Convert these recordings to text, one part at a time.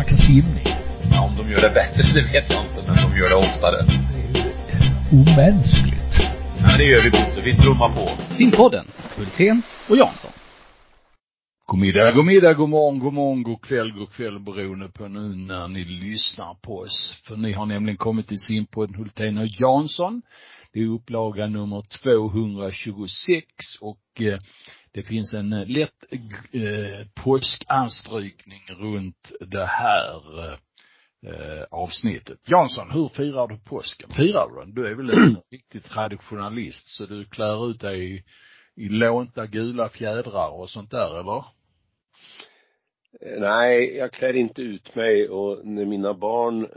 snacka simning. Ja, om de gör det bättre, det vet jag inte, men de gör det oftare. Det är ju omänskligt. Ja, det gör vi Bosse. Vi trummar på. Simpodden, Hultén och Jansson. God middag, god middag, god morgon, god morgon, god kväll, god kväll beroende på nu när ni lyssnar på oss. För ni har nämligen kommit till simpodden Hultén och Jansson. Det är upplaga nummer 226 och eh, det finns en eh, lätt eh, påskanstrykning runt det här eh, avsnittet. Jansson, hur firar du påsken? Firar du den? Du är väl en riktig traditionalist så du klär ut dig i, i lånta gula fjädrar och sånt där eller? Nej, jag klär inte ut mig och när mina barn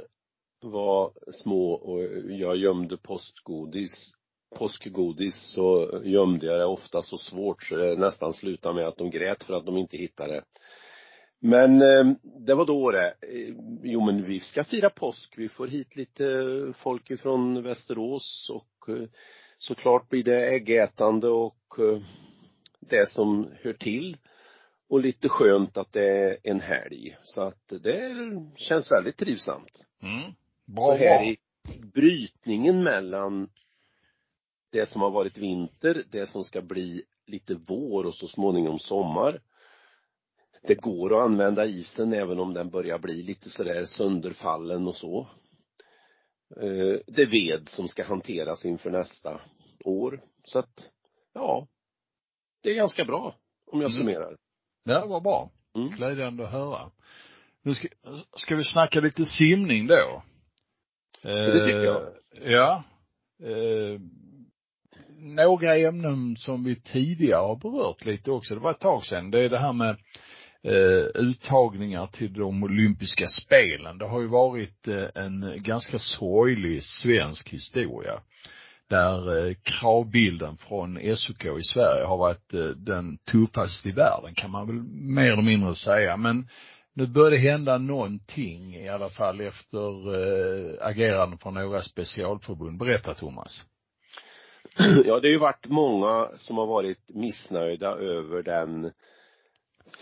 var små och jag gömde postgodis, påskgodis så gömde jag det ofta så svårt så det nästan slutade med att de grät för att de inte hittade det. Men eh, det var då det. Eh, jo men vi ska fira påsk. Vi får hit lite folk ifrån Västerås och eh, såklart blir det äggätande och det som hör till. Och lite skönt att det är en helg. Så att det känns väldigt trivsamt. Mm. Bra, så här i brytningen mellan det som har varit vinter, det som ska bli lite vår och så småningom sommar. Det går att använda isen även om den börjar bli lite sådär sönderfallen och så. Eh, det är ved som ska hanteras inför nästa år. Så att, ja, det är ganska bra om jag mm. summerar. Ja, vad bra. Mm. Glädjande att höra. Nu ska, ska vi snacka lite simning då. Det tycker jag. Eh, ja. Eh, några ämnen som vi tidigare har berört lite också, det var ett tag sedan, det är det här med eh, uttagningar till de olympiska spelen. Det har ju varit eh, en ganska sorglig svensk historia där eh, kravbilden från SOK i Sverige har varit eh, den tuffaste i världen kan man väl mer eller mindre säga. Men nu börjar det hända någonting i alla fall efter eh, agerande från några specialförbund. Berätta Thomas. Ja, det har ju varit många som har varit missnöjda över den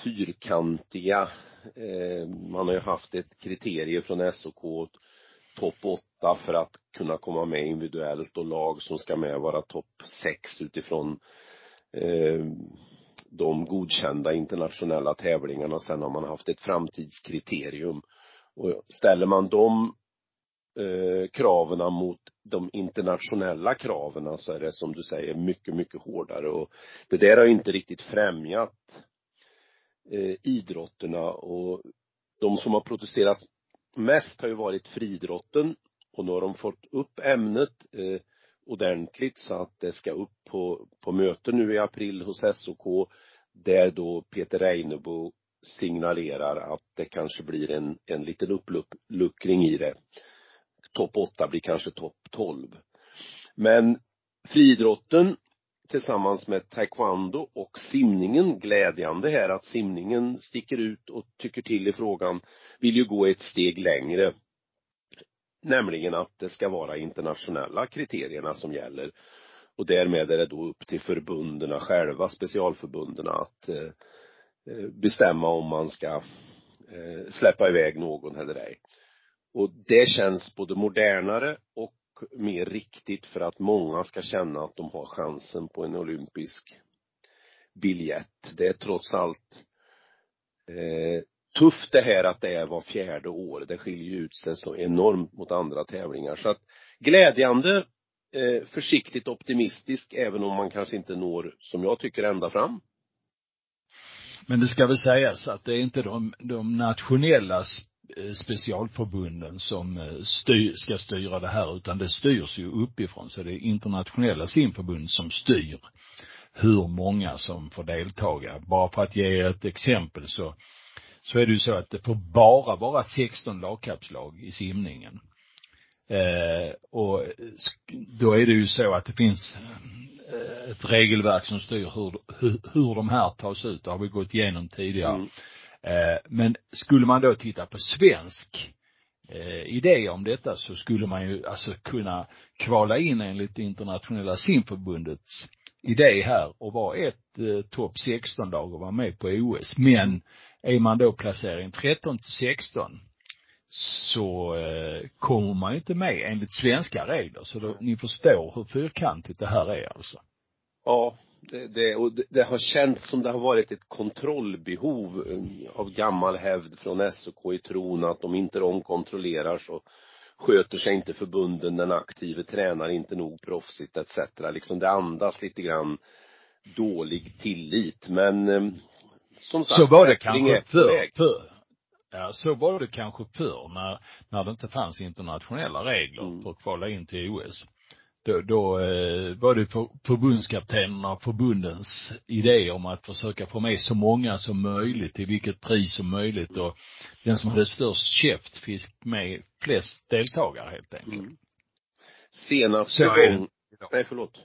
fyrkantiga, eh, man har ju haft ett kriterie från SOK, topp åtta för att kunna komma med individuellt och lag som ska med vara topp sex utifrån eh, de godkända internationella tävlingarna. Sen har man haft ett framtidskriterium. Och ställer man de eh, kraven mot de internationella kraven så är det som du säger mycket, mycket hårdare. Och det där har inte riktigt främjat eh, idrotterna. Och de som har protesterat mest har ju varit friidrotten. Och nu har de fått upp ämnet eh, ordentligt så att det ska upp på, på möte nu i april hos SOK där då Peter Reinebo signalerar att det kanske blir en, en liten uppluckring i det. Topp 8 blir kanske topp 12. Men friidrotten tillsammans med taekwondo och simningen, glädjande här att simningen sticker ut och tycker till i frågan, vill ju gå ett steg längre. Nämligen att det ska vara internationella kriterierna som gäller. Och därmed är det då upp till förbunderna själva, specialförbunden att eh, eh, bestämma om man ska eh, släppa iväg någon eller ej. Och det känns både modernare och mer riktigt för att många ska känna att de har chansen på en olympisk biljett. Det är trots allt eh, tufft det här att det är var fjärde år. Det skiljer ut sig så enormt mot andra tävlingar. Så att glädjande, eh, försiktigt optimistisk även om man kanske inte når, som jag tycker, ända fram. Men det ska väl sägas att det är inte de, de nationella Eh, specialförbunden som eh, styr, ska styra det här utan det styrs ju uppifrån så det är internationella simförbund som styr hur många som får deltaga. Bara för att ge ett exempel så, så är det ju så att det får bara vara 16 lagkapslag i simningen. Eh, och då är det ju så att det finns eh, ett regelverk som styr hur, hur, hur de här tas ut. Det har vi gått igenom tidigare. Mm. Eh, men skulle man då titta på svensk eh, idé om detta så skulle man ju alltså kunna kvala in enligt internationella simförbundets idé här och vara ett eh, topp 16 lag och vara med på OS. Men är man då placering 13 till 16 så eh, kommer man ju inte med enligt svenska regler. Så då, ni förstår hur fyrkantigt det här är alltså. Ja, det, det, och det, det har känts som det har varit ett kontrollbehov eh, av gammal hävd från SOK i tron att om inte de kontrollerar så sköter sig inte förbunden, den aktive tränar inte nog proffsigt etc. Liksom det andas lite grann dålig tillit. Men eh, som sagt, så var det kanske förr, förr. Ja, så var det kanske förr när, när det inte fanns internationella regler Mm. för att kvala in till OS. Då, då eh, var det för, förbundskaptenerna och förbundens idé om att försöka få med så många som möjligt till vilket pris som möjligt och den som hade störst käft fick med flest deltagare helt enkelt. Mm. Senaste Så är det. gång, nej förlåt.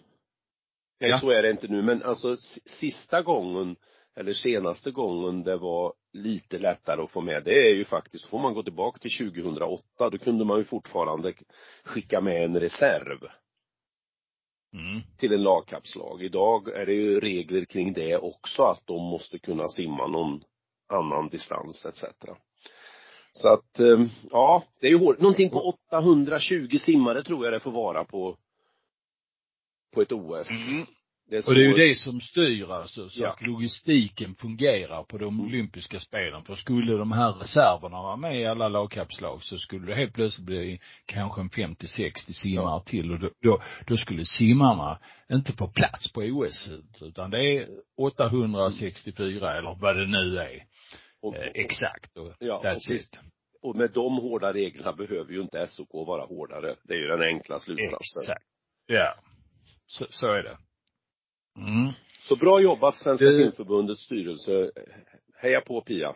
Nej Ja. så är det inte nu men alltså sista gången eller senaste gången det var lite lättare att få med det är ju faktiskt, får man gå tillbaka till 2008 då kunde man ju fortfarande skicka med en reserv Mm. till en lagkapslag. Idag är det ju regler kring det också att de måste kunna simma någon annan distans etc. Så att, eh, ja, det är ju hårt. Någonting på 820 simmare tror jag det får vara på på ett OS. Mm. Det Och det är ju det som styr alltså, så Ja. att logistiken fungerar på de olympiska spelen. För skulle de här reserverna vara med i alla lagkapslag så skulle det helt plötsligt bli kanske en 50-60 simmare Ja. till och då, då, då skulle simmarna inte få plats på OS utan det är 864 eller vad det nu är. och, Eh, exakt och Ja, och that's visst. it. och med de hårda reglerna behöver ju inte SOK vara hårdare. Det är ju den enkla slutsatsen. Exakt. Ja. Så, så är det. Mm. Så bra jobbat Svenska Du- simförbundets styrelse. Heja på Pia.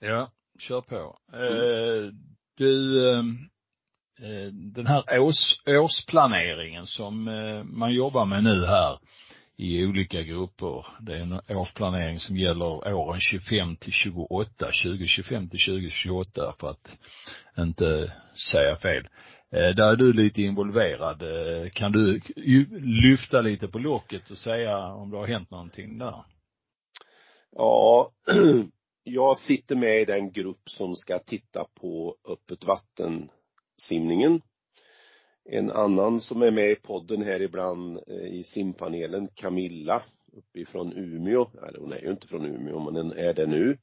Ja, kör på. Mm. Eh, du, eh, eh, den här års, årsplaneringen som eh, man jobbar med nu här i olika grupper. Det är en årsplanering som gäller åren 25 till 28, 2025 till 2028 för att inte säga fel. Eh, där är du lite involverad. Eh, kan du lyfta lite på locket och säga om det har hänt någonting där? Ja, jag sitter med i den grupp som ska titta på öppet vatten simningen. En annan som är med i podden här ibland eh, i simpanelen, Camilla, uppifrån Umeå. Eller hon är ju inte från Umeå, men hon är det nu.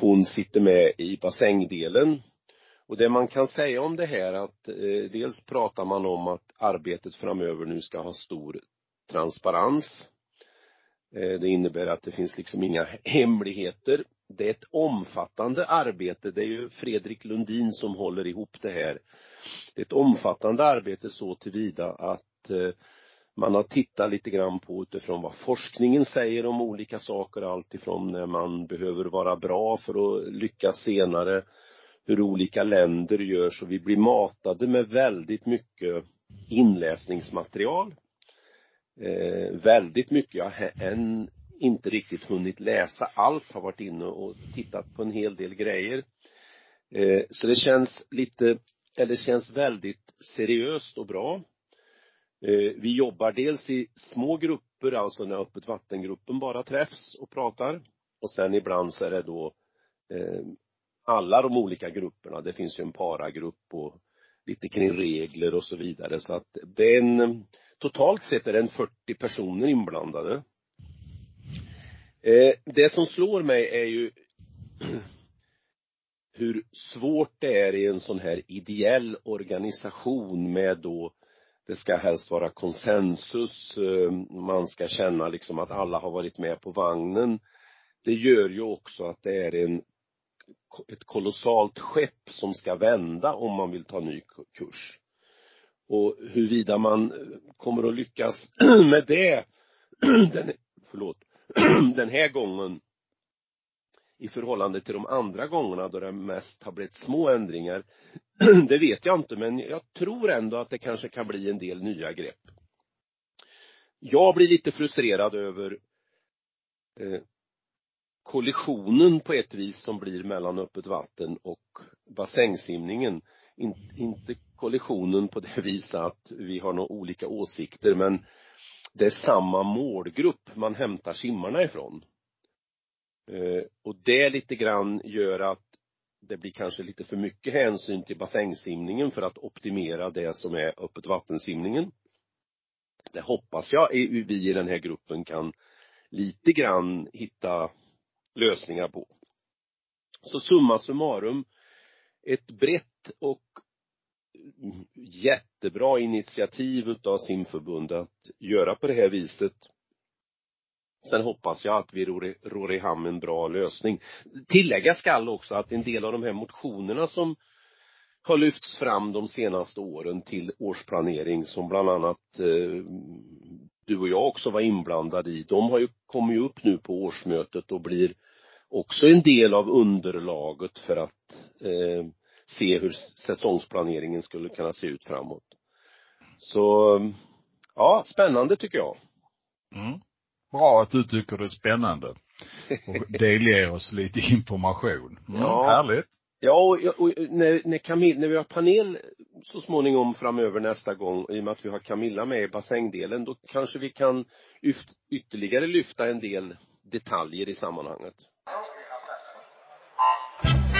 Hon sitter med i bassängdelen. Och det man kan säga om det här att eh, dels pratar man om att arbetet framöver nu ska ha stor transparens. Eh, Det innebär att det finns liksom inga hemligheter. Det är ett omfattande arbete. Det är ju Fredrik Lundin som håller ihop det här. Det är ett omfattande arbete så tillvida att eh, man har tittat lite grann på utifrån vad forskningen säger om olika saker, allt ifrån när man behöver vara bra för att lyckas senare, hur olika länder gör så vi blir matade med väldigt mycket inläsningsmaterial eh, väldigt mycket. Jag har än inte riktigt hunnit läsa allt, har varit inne och tittat på en hel del grejer. Eh, så det känns lite, eller det känns väldigt seriöst och bra. Eh, vi jobbar dels i små grupper, alltså när öppet vattengruppen bara träffs och pratar. Och sen ibland så är det då eh, alla de olika grupperna. Det finns ju en paragrupp och lite kring regler och så vidare. Så att det är en, totalt sett är det en 40 personer inblandade. Eh, det som slår mig är ju hur svårt det är i en sån här ideell organisation med då det ska helst vara konsensus, eh, man ska känna liksom att alla har varit med på vagnen. Det gör ju också att det är en, ett kolossalt skepp som ska vända om man vill ta ny kurs. Och huruvida man eh, kommer att lyckas med det, den, förlåt, den här gången i förhållande till de andra gångerna då det mest har blivit små ändringar, det vet jag inte men jag tror ändå att det kanske kan bli en del nya grepp. Jag blir lite frustrerad över eh, kollisionen på ett vis som blir mellan öppet vatten och bassängsimningen. In, inte kollisionen på det viset att vi har några olika åsikter men det är samma målgrupp man hämtar simmarna ifrån. Eh, och det lite grann gör att det blir kanske lite för mycket hänsyn till bassängsimningen för att optimera det som är öppet vattensimningen. Det hoppas jag vi i den här gruppen kan lite grann hitta lösningar på. Så summa summarum, ett brett och jättebra initiativ utav simförbundet att göra på det här viset. Sen hoppas jag att vi rår i hamn en bra lösning. Tillägga skall också att en del av de här motionerna som har lyfts fram de senaste åren till årsplanering som bland annat eh, du och jag också var inblandade i, de har ju kommit upp nu på årsmötet och blir också en del av underlaget för att eh, se hur säsongsplaneringen skulle kunna se ut framåt. Så, ja, spännande tycker jag. Mm. Bra att du tycker det är spännande. Och delger oss lite information. Mm, ja. Härligt. Ja, och, och när, när Camilla, när vi har panel så småningom framöver nästa gång, i och med att vi har Camilla med i bassängdelen, då kanske vi kan ytterligare lyfta en del detaljer i sammanhanget.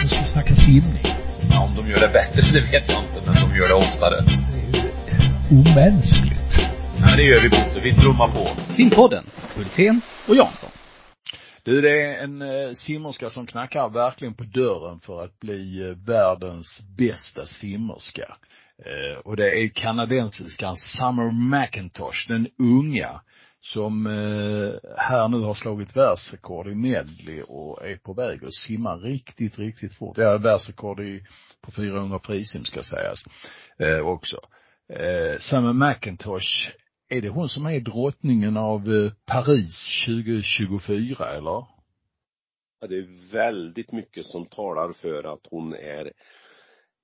Nu ska vi snacka simning. Ja, om de gör det bättre, det vet jag inte, men de gör det oftare. Det är ju omänskligt. Ja, det gör vi Bosse, vi trummar på. Simpodden, Hultén och Jansson. Du, det är en eh, simmerska som knackar verkligen på dörren för att bli eh, världens bästa simmerska. Eh, och det är kanadensiskan Summer McIntosh, den unga, som här nu har slagit världsrekord i medley och är på väg att simma riktigt, riktigt fort. Ja, världsrekord i, på 400 frisim ska sägas, också. Eh, Summer McIntosh är det hon som är drottningen av eh, Paris 2024 eller? Ja, det är väldigt mycket som talar för att hon är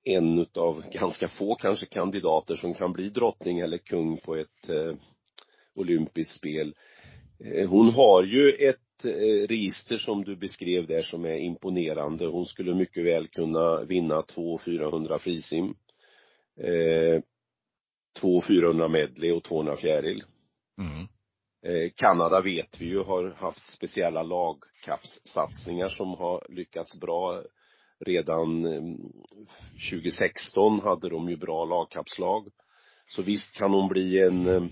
en utav ganska få kanske kandidater som kan bli drottning eller kung på ett eh, olympiskt spel. Eh, hon har ju ett eh, register som du beskrev där som är imponerande. Hon skulle mycket väl kunna vinna två 400 frisim. Eh, två 400 medley och 200 fjäril. Mm. Eh, Kanada vet vi ju har haft speciella lagkappssatsningar som har lyckats bra. Redan 2016 hade de ju bra lagkappslag. Så visst kan hon bli en eh,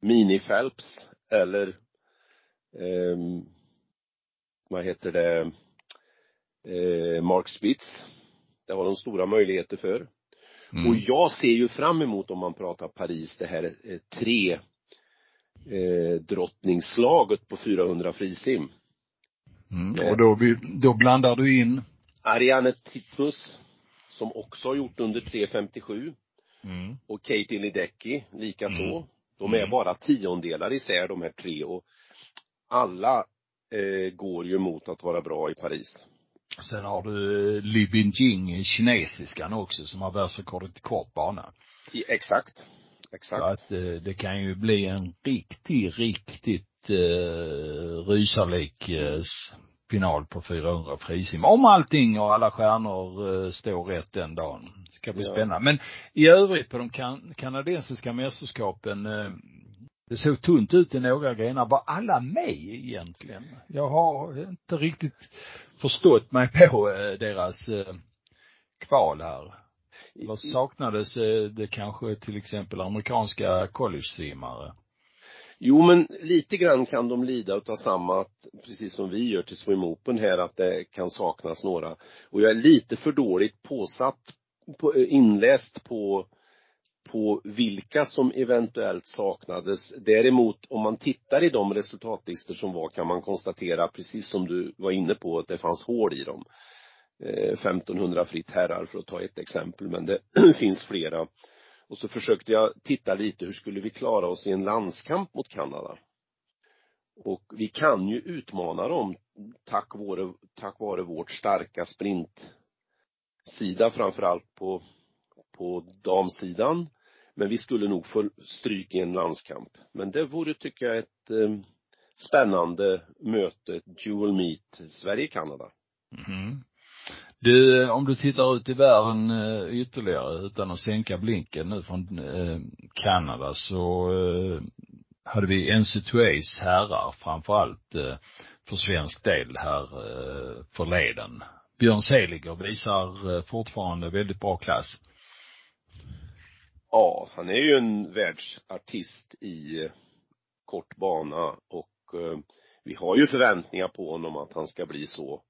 mini-Phelps eller eh, vad heter det eh, Mark Spitz. Det har de stora möjligheter för. Mm. Och jag ser ju fram emot om man pratar Paris det här eh, tre eh, drottningslaget på 400 frisim. Mm. Och då, då blandar du in? Ariane Titmus som också har gjort under 3.57. Mm. Och Katie Ledecky likaså. Mm. De är mm. bara tiondelar isär de här tre och alla eh, går ju mot att vara bra i Paris. Sen har du eh, Li Binjing, kinesiskan också, som har världsrekordet i kort bana. I, exakt. Exakt. Så att det, eh, det kan ju bli en riktigt, riktigt eh, rysarlik eh, final på 400 frisim. Om allting och alla stjärnor eh, står rätt den dagen. Det ska bli ja. spännande. Men i övrigt på de kan, kanadensiska mästerskapen eh, det såg tunt ut i några grenar. Var alla med egentligen? Jag har inte riktigt förstått mig på eh, deras eh, kval här. Eller saknades eh, det kanske till exempel amerikanska college-simmare? Jo men lite grann kan de lida utav samma, precis som vi gör till Swim Open här, att det kan saknas några. Och jag är lite för dåligt påsatt, på, inläst på på vilka som eventuellt saknades. Däremot om man tittar i de resultatlistor som var kan man konstatera, precis som du var inne på, att det fanns hål i dem. Eh, 1500 fritt herrar för att ta ett exempel, men det finns flera. Och så försökte jag titta lite, hur skulle vi klara oss i en landskamp mot Kanada? Och vi kan ju utmana dem tack vare, tack vare vårt starka sprintsida framförallt på på damsidan. Men vi skulle nog få stryk i en landskamp. Men det vore, tycker jag, ett eh, spännande möte, ett dual meet, Sverige-Kanada. Mm. Du, eh, om du tittar ut i världen eh, ytterligare utan att sänka blinken nu från eh, Kanada så eh, hade vi NC2As herrar framförallt eh, för svensk del här eh, förleden Björn Seliger visar eh, fortfarande väldigt bra klass. Ja, han är ju en världsartist i kort bana och eh, vi har ju förväntningar på honom att han ska bli så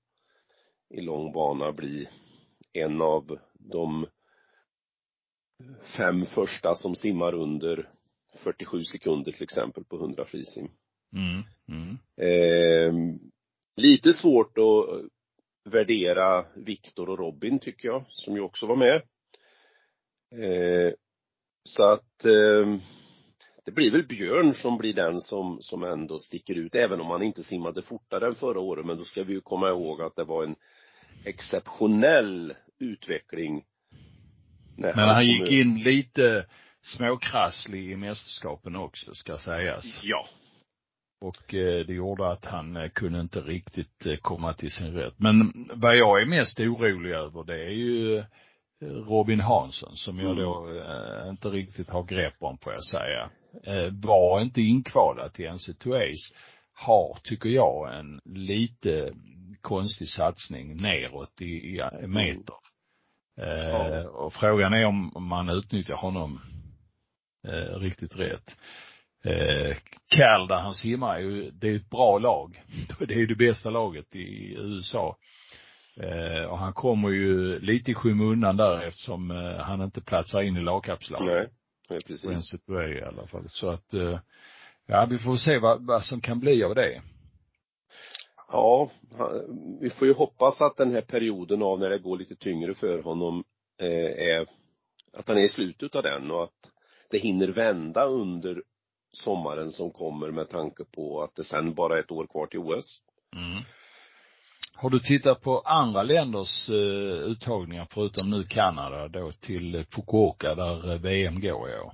i lång bana, bli en av de fem första som simmar under 47 sekunder till exempel på 100 frisim. Mm, mm. Eh, lite svårt att värdera Viktor och Robin tycker jag, som ju också var med. Eh, så att eh, det blir väl Björn som blir den som, som ändå sticker ut, även om han inte simmade fortare än förra året. Men då ska vi ju komma ihåg att det var en exceptionell utveckling. Men han, han gick in lite småkrasslig i mästerskapen också, ska sägas. Ja. Och eh, det gjorde att han eh, kunde inte riktigt eh, komma till sin rätt. Men vad jag är mest orolig över det är ju Robin Hansson som jag då mm. inte riktigt har grepp om får jag säga. var inte inkvalad till NC2 Ace har, tycker jag, en lite konstig satsning neråt i, i meter. Eh, och frågan är om man utnyttjar honom eh, riktigt rätt. Eh, Cal där han simmar är ju, det är ett bra lag. Det är ju det bästa laget i USA. Eh, och han kommer ju lite i skymundan där eftersom eh, han inte platsar in i lagkapslaget. Nej, nej precis. På i alla fall. Så att, eh, ja vi får se vad, vad som kan bli av det. Ja, vi får ju hoppas att den här perioden av när det går lite tyngre för honom eh, är, att han är i slutet av den och att det hinner vända under sommaren som kommer med tanke på att det sen bara är ett år kvar till OS. Mm. Har du tittat på andra länders uh, uttagningar förutom nu Kanada då till Fukuoka där uh, VM går i år?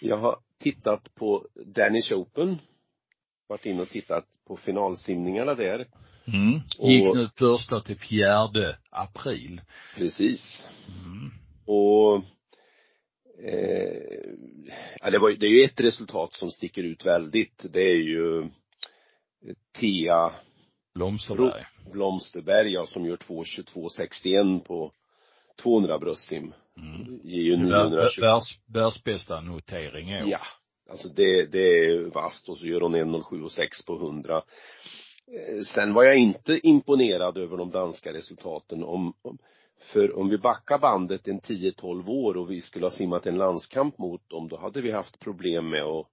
Jag har tittat på Danish Open. Varit inne och tittat på finalsimningarna där. Mm. Gick nu första till fjärde april. Precis. Mm. Och eh, ja, det var det är ju ett resultat som sticker ut väldigt. Det är ju Tia Blomsterberg. Blomsterberg, ja, som gör 2.22,61 på 200 bröstsim. Mm. Ger ju 920. Världs, världsbästa notering i Ja. Alltså det, det är vasst och så gör hon 1.07,6 på 100. Eh, sen var jag inte imponerad över de danska resultaten. Om, om, för om vi backar bandet en 10-12 år och vi skulle ha simmat en landskamp mot dem, då hade vi haft problem med att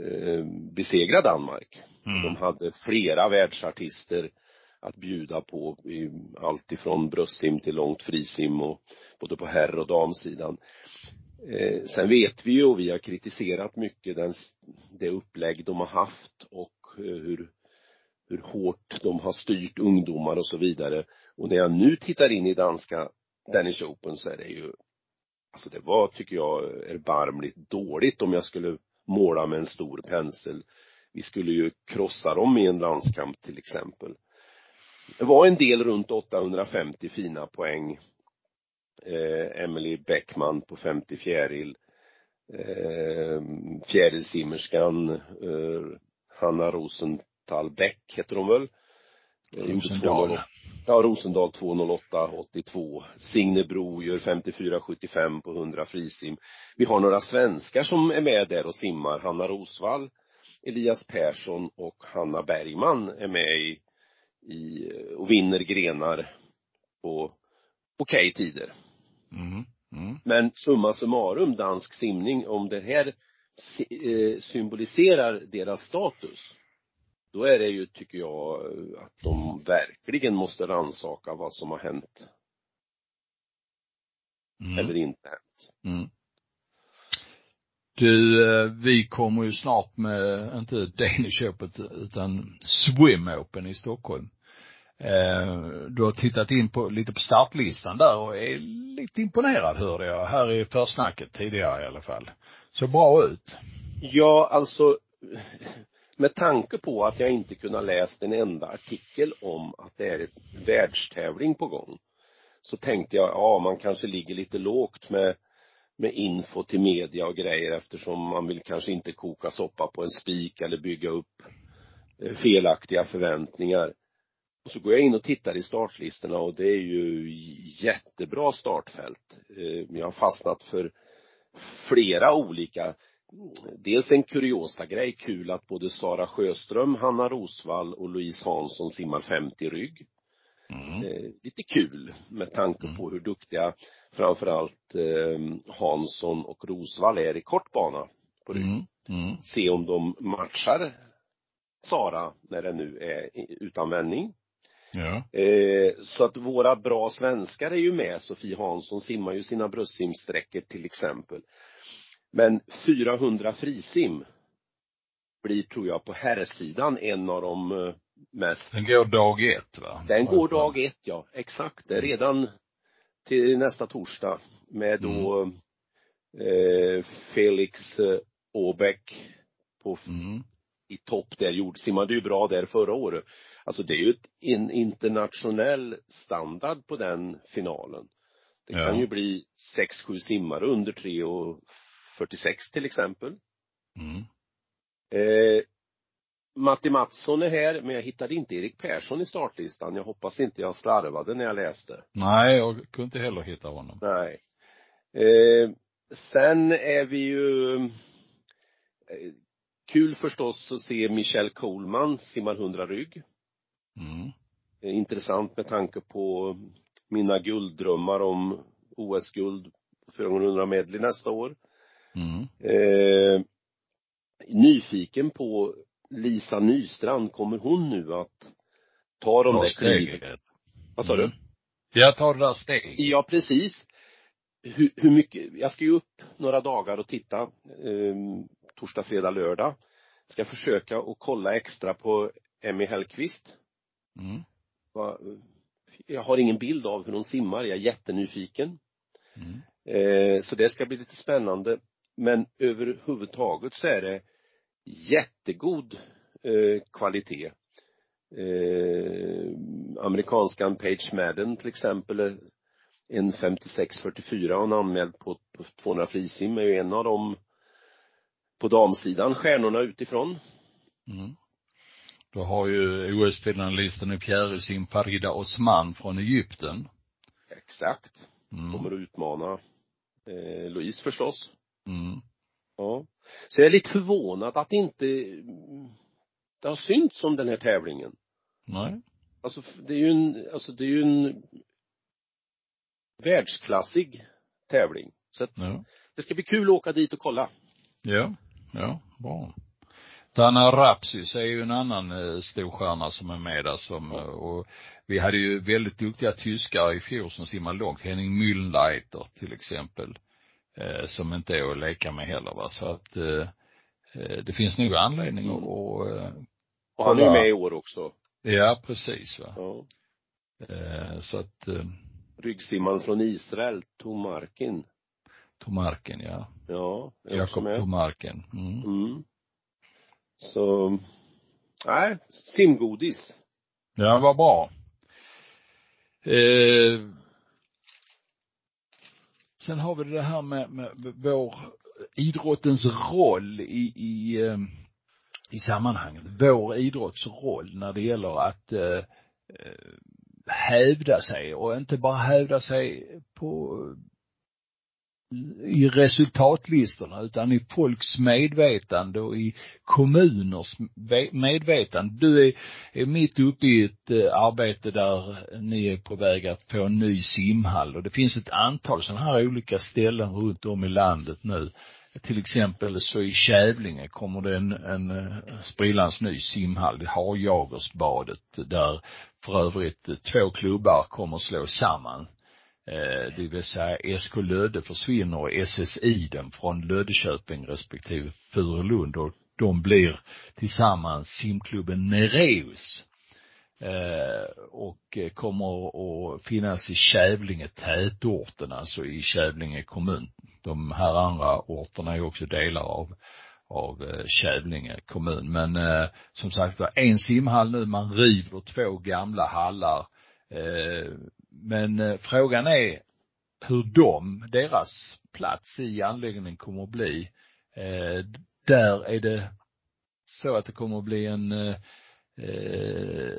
eh, besegra Danmark. Mm. De hade flera världsartister att bjuda på, allt ifrån bröstsim till långt frisim och både på herr och damsidan. Eh, sen vet vi ju, och vi har kritiserat mycket den, det upplägg de har haft och eh, hur, hur hårt de har styrt ungdomar och så vidare. Och när jag nu tittar in i danska Danish Open så är det ju, alltså det var, tycker jag, erbarmligt dåligt om jag skulle måla med en stor pensel. Vi skulle ju krossa dem i en landskamp till exempel. Det var en del runt 850 fina poäng. Eh, Emily Bäckman på 50 fjäril. Eh, fjärilsimmerskan eh, Hanna Rosenthal Bäck heter hon väl. Eh, Rosendal. Ja, Rosendal 2.08,82. Signe Bro gör 54,75 på 100 frisim. Vi har några svenskar som är med där och simmar. Hanna Rosvall, Elias Persson och Hanna Bergman är med i, i och vinner grenar på okej okay tider. Mm. Mm. Men summa summarum, dansk simning, om det här eh, symboliserar deras status då är det ju, tycker jag, att de verkligen måste ransaka vad som har hänt. Mm. Eller inte hänt. Mm. Du, eh, vi kommer ju snart med, inte Danish Open, utan Swim Open i Stockholm. Eh, du har tittat in på, lite på startlistan där och är lite imponerad hörde jag, här i försnacket tidigare i alla fall. Så bra ut. Ja, alltså med tanke på att jag inte kunnat läst en enda artikel om att det är ett världstävling på gång så tänkte jag, ja man kanske ligger lite lågt med med info till media och grejer eftersom man vill kanske inte koka soppa på en spik eller bygga upp eh, felaktiga förväntningar. Och så går jag in och tittar i startlistorna och det är ju jättebra startfält. Eh, jag har fastnat för flera olika dels en kuriosa grej, kul att både Sara Sjöström, Hanna Rosvall och Louise Hansson simmar 50 rygg. Mm. Eh, lite kul med tanke mm. på hur duktiga framförallt eh, Hansson och Rosvall är i kortbana på rygg. Mm. Mm. Se om de matchar Sara när det nu är utan vändning. Ja. Eh, så att våra bra svenskar är ju med. Sofie Hansson simmar ju sina bröstsimsträckor till exempel. Men 400 frisim blir, tror jag, på herrsidan en av de eh, mest Den går dag ett va? Den går dag ett ja, exakt. Det är redan till nästa torsdag med då mm. eh, Felix eh, Åbäck på mm. i topp där, gjord, simmade ju bra där förra året. Alltså det är ju en internationell standard på den finalen. Det ja. kan ju bli sex, sju simmare under 3 och 46 till exempel. Mm. Eh, Matti Mattsson är här, men jag hittade inte Erik Persson i startlistan. Jag hoppas inte jag slarvade när jag läste. Nej, jag kunde inte heller hitta honom. Nej. Eh, sen är vi ju eh, kul förstås att se Michelle Coleman simmar 100 rygg. Mm. Eh, intressant med tanke på mina gulddrömmar om OS-guld 400 medley nästa år. Mm. Eh, nyfiken på Lisa Nystrand, kommer hon nu att ta de där kliven? Vad sa mm. du? Jag tar där steget. Ja, precis. Hur, hur, mycket, jag ska ju upp några dagar och titta, eh, torsdag, fredag, lördag. Ska försöka och kolla extra på Emmy Hellqvist. Mm. Jag har ingen bild av hur hon simmar, jag är jättenyfiken. Mm. Eh, så det ska bli lite spännande. Men överhuvudtaget så är det jättegod eh, kvalitet. Eh, amerikanskan Page Madden till exempel är en 56-44 hon anmäld på, på 200 frisim är ju en av dem på damsidan, stjärnorna utifrån. Mm. Då har ju OS-finalisten i fjärilsim Farida Osman från Egypten. Exakt. Mm. Kommer att utmana eh, Louise förstås. Mm. Ja. Så jag är lite förvånad att inte det har synts om den här tävlingen. Nej. Alltså det är ju en, alltså det är ju en världsklassig tävling. Så att ja. det ska bli kul att åka dit och kolla. Ja, ja, bra. Dana Rapsis är ju en annan eh, storstjärna som är med där som, ja. och vi hade ju väldigt duktiga tyskar i fjol som simmade långt. Henning Müllleiter till exempel eh, som inte är att leka med heller va. Så att eh, eh det finns nog anledning mm. att, att eh, Och han är med i år också. Ja, precis va. Ja. Eh, så att eh, Ryggsimmaren från Israel, Tomarkin. Tomarkin, ja. Ja, Jakob Tomarkin. Mm. mm. Så, nej, simgodis. Ja, vad bra. Eh, Sen har vi det här med, med vår idrottens roll i, i, eh, i sammanhanget. Vår idrotts roll när det gäller att eh, eh hävda sig och inte bara hävda sig på i resultatlistorna utan i folks medvetande och i kommuners medvetande. Du är, är mitt uppe i ett eh, arbete där ni är på väg att få en ny simhall och det finns ett antal sådana här olika ställen runt om i landet nu. Till exempel så i Kävlinge kommer det en, en eh, sprillans ny simhall, det har Jagersbadet där för övrigt eh, två klubbar kommer slå samman Eh, det vill säga SK Lödde försvinner och SSI den från Löddeköping respektive Furulund och de blir tillsammans simklubben Nereus eh, och kommer att finnas i Kävlinge tätorten, alltså i Kävlinge kommun. De här andra orterna är också delar av av eh, Kävlinge kommun. Men eh, som sagt var, en simhall nu, man river två gamla hallar eh, men eh, frågan är hur de, deras plats i anläggningen kommer att bli. Eh, där är det så att det kommer att bli en, eh,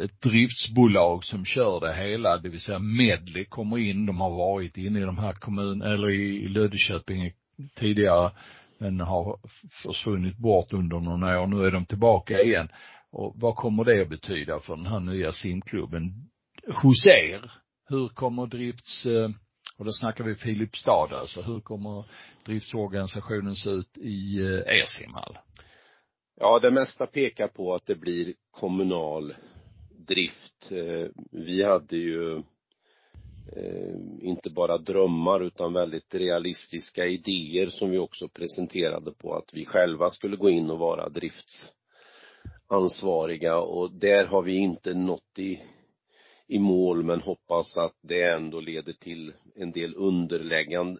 ett driftsbolag som kör det hela, det vill säga Medley kommer in, de har varit inne i de här kommun, eller i Löddeköping tidigare, men har försvunnit bort under några år. Nu är de tillbaka igen. Och vad kommer det att betyda för den här nya simklubben hos er? Hur kommer drifts, eh, och då snackar vi Filipstad alltså, hur kommer driftsorganisationen se ut i eh, Esimhall? er simhall? Ja, det mesta pekar på att det blir kommunal drift. Eh, vi hade ju inte bara drömmar utan väldigt realistiska idéer som vi också presenterade på att vi själva skulle gå in och vara driftsansvariga och där har vi inte nått i i mål men hoppas att det ändå leder till en del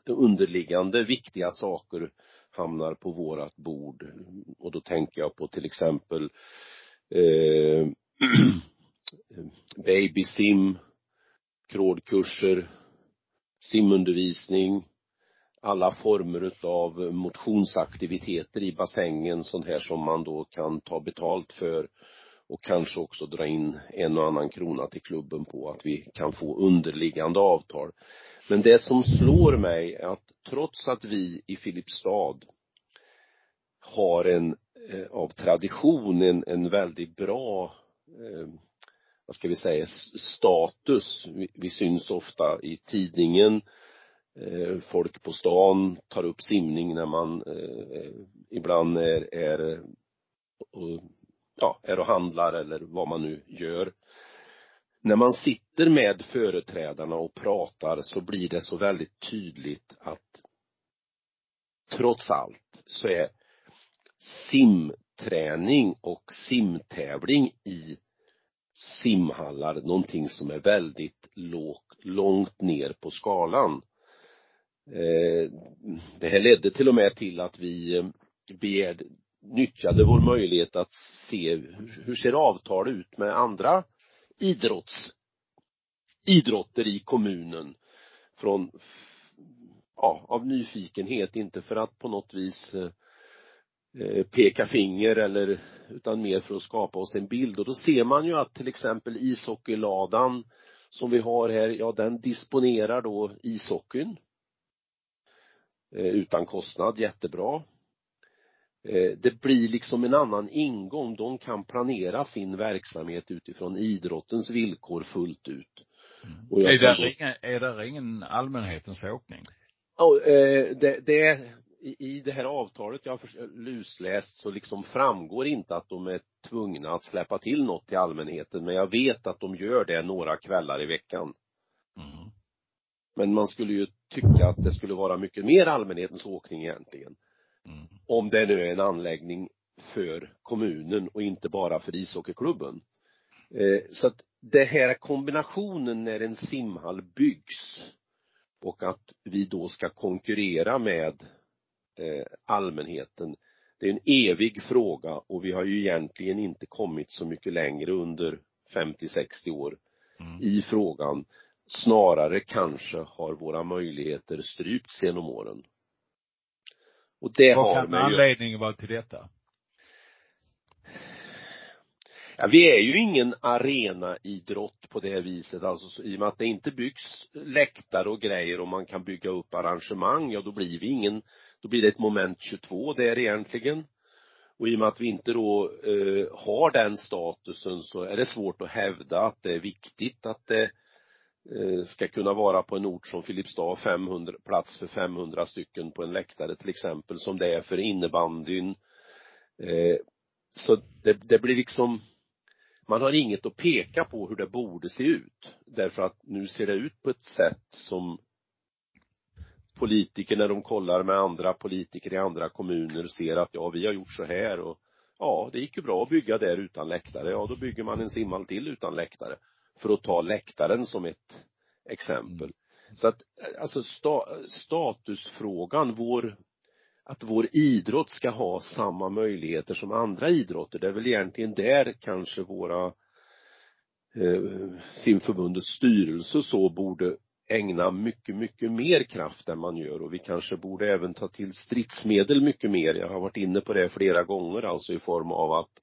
underliggande, viktiga saker hamnar på vårat bord. Och då tänker jag på till exempel eh, babysim, krådkurser, simundervisning, alla former utav motionsaktiviteter i bassängen, sånt här som man då kan ta betalt för och kanske också dra in en och annan krona till klubben på att vi kan få underliggande avtal. Men det som slår mig är att trots att vi i Filipstad har en eh, av tradition en, en väldigt bra eh, vad ska vi säga, status. Vi, vi syns ofta i tidningen. Eh, folk på stan tar upp simning när man eh, eh ibland är, är eh, ja, är och handlar eller vad man nu gör. När man sitter med företrädarna och pratar så blir det så väldigt tydligt att trots allt så är simträning och simtävling i simhallar någonting som är väldigt lågt, långt ner på skalan. Eh, det här ledde till och med till att vi eh, begärde, nyttjade vår möjlighet att se hur, hur ser avtal ut med andra idrotts, idrotter i kommunen. Från, ja, av nyfikenhet, inte för att på något vis eh, peka finger eller utan mer för att skapa oss en bild. Och då ser man ju att till exempel ishockeyladan som vi har här, ja den disponerar då ishockeyn eh, utan kostnad, jättebra. Eh, det blir liksom en annan ingång. De kan planera sin verksamhet utifrån idrottens villkor fullt ut. Mm. Och är, där då... ingen, är där ingen allmänhetens åkning? Ja, eh, det, det i det här avtalet jag har lusläst så liksom framgår inte att de är tvungna att släppa till något till allmänheten men jag vet att de gör det några kvällar i veckan. Mm. Men man skulle ju tycka att det skulle vara mycket mer allmänhetens åkning egentligen. Mm. Om det nu är en anläggning för kommunen och inte bara för ishockeyklubben. Eh, så att det här kombinationen när en simhall byggs och att vi då ska konkurrera med eh, allmänheten. Det är en evig fråga och vi har ju egentligen inte kommit så mycket längre under 50-60 år mm. i frågan. Snarare kanske har våra möjligheter strypts genom åren. Och det Vad har kan anledningen vara till detta? Ja, vi är ju ingen arenaidrott på det viset, alltså i och med att det inte byggs läktare och grejer och man kan bygga upp arrangemang, ja då blir vi ingen, då blir det ett moment 22 där egentligen. Och i och med att vi inte då eh, har den statusen så är det svårt att hävda att det är viktigt att det Eh, Eh, ska kunna vara på en ort som Filipstad 500, plats för 500 stycken på en läktare till exempel som det är för innebandyn. Eh, så det, det blir liksom, man har inget att peka på hur det borde se ut. Därför att nu ser det ut på ett sätt som politiker när de kollar med andra politiker i andra kommuner ser att ja, vi har gjort så här och ja, det gick ju bra att bygga där utan läktare. Ja, då bygger man en simhall till utan läktare för att ta läktaren som ett exempel. Mm. Så att, alltså sta, statusfrågan, vår, att vår idrott ska ha samma möjligheter som andra idrotter, det är väl egentligen där kanske våra eh, simförbundets styrelse så borde ägna mycket, mycket mer kraft än man gör och vi kanske borde även ta till stridsmedel mycket mer. Jag har varit inne på det flera gånger alltså i form av att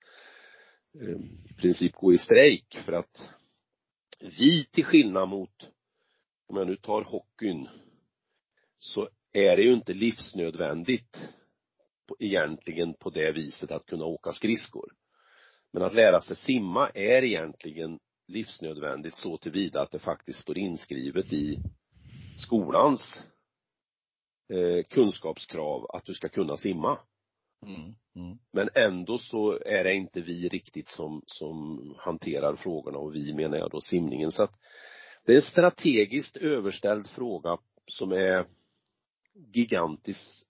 eh, i princip gå i strejk för att vi till skillnad mot, om jag nu tar hockeyn, så är det ju inte livsnödvändigt på, egentligen på det viset att kunna åka skridskor. Men att lära sig simma är egentligen livsnödvändigt så tillvida att det faktiskt står inskrivet i skolans eh, kunskapskrav att du ska kunna simma. Mm, mm. Men ändå så är det inte vi riktigt som, som hanterar frågorna och vi menar jag då simningen. Så att det är en strategiskt överställd fråga som är gigantisk,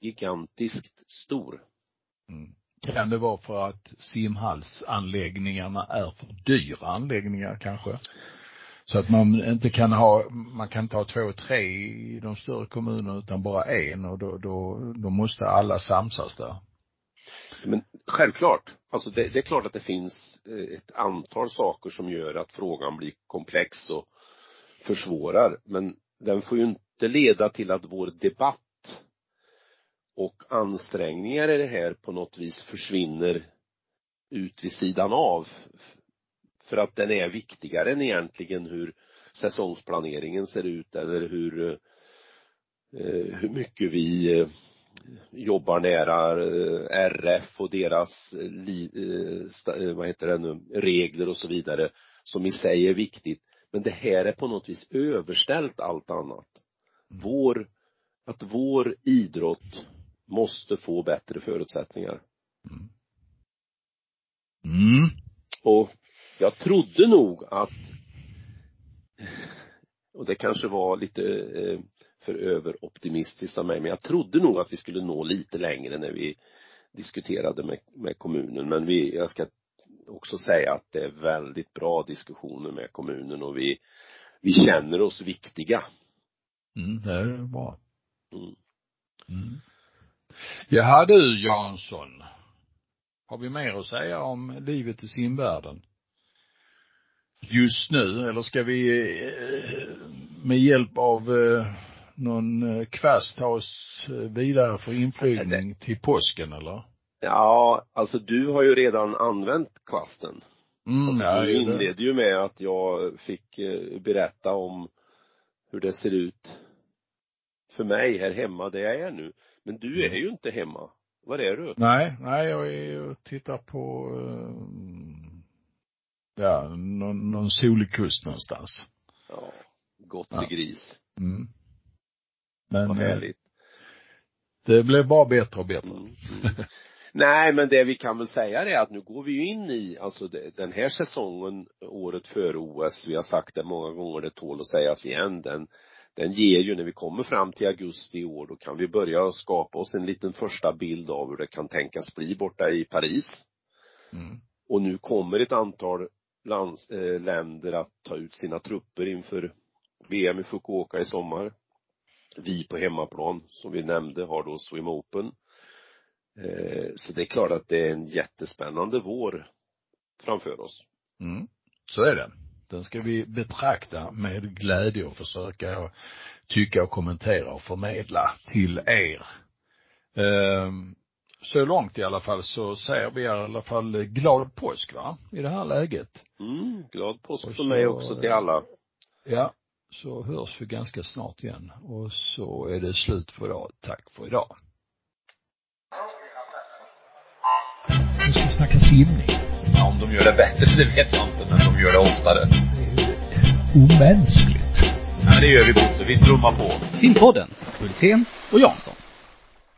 gigantiskt stor. Mm. Kan det vara för att simhallsanläggningarna är för dyra anläggningar kanske? Så att man inte kan ha, man kan inte ha två, tre i de större kommunerna utan bara en och då, då, då måste alla samsas där. Men självklart, alltså det, det är klart att det finns eh, ett antal saker som gör att frågan blir komplex och försvårar, men den får ju inte leda till att vår debatt och ansträngningar i det här på något vis försvinner ut vid sidan av. För att den är viktigare än egentligen hur säsongsplaneringen ser ut eller hur, eh, hur mycket vi eh, jobbar nära eh, RF och deras, vad heter det nu, regler och så vidare, som i sig är viktigt. Men det här är på något vis överställt allt annat. Vår, att vår idrott måste få bättre förutsättningar. Mm. Mm. Och jag trodde nog att, och det kanske var lite eh, för överoptimistiskt av mig, men jag trodde nog att vi skulle nå lite längre när vi diskuterade med, med kommunen. Men vi, jag ska också säga att det är väldigt bra diskussioner med kommunen och vi, vi känner oss viktiga. Mm, det är bra. Mm. Mm. Jaha du Jansson. Har vi mer att säga om livet i simvärlden? Just nu, eller ska vi eh, med hjälp av eh, någon eh, kvast ta oss vidare för inflygning till påsken eller? Ja, alltså du har ju redan använt kvasten. Mm, alltså, ja, du inledde ju med att jag fick berätta om hur det ser ut för mig här hemma där jag är nu. Men du är mm. ju inte hemma. Var är du? Nej, nej jag är och tittar på, ja, någon, någon solig kust någonstans. Ja, gott ja. gris. Mm. Men, Vad eh, härligt. det blev bara bättre och bättre. Mm, mm. Nej, men det vi kan väl säga är att nu går vi ju in i, alltså den här säsongen, året före OS, vi har sagt det många gånger, det tål att sägas igen, den den ger ju när vi kommer fram till augusti i år, då kan vi börja skapa oss en liten första bild av hur det kan tänkas bli borta i Paris. Mm. Och nu kommer ett antal lands, eh, länder att ta ut sina trupper inför VM i Fukuoka i sommar. Vi på hemmaplan, som vi nämnde, har då Swim Open. Eh, så det är klart att det är en jättespännande vår framför oss. Mm. Så är det. Den ska vi betrakta med glädje och försöka tycka och kommentera och förmedla till er. Ehm, så långt i alla fall så säger vi i alla fall glad påsk va, i det här läget. Mm, glad påsk för mig också till alla. Ja, så hörs vi ganska snart igen och så är det slut för idag. Tack för idag. Nu ska vi snacka simning. Ja, om de gör det bättre, det vet jag inte, men de gör det oftare. Omänskligt. Ja, det gör vi Bosse. Vi trummar på. Simpodden, Hultén och Jansson.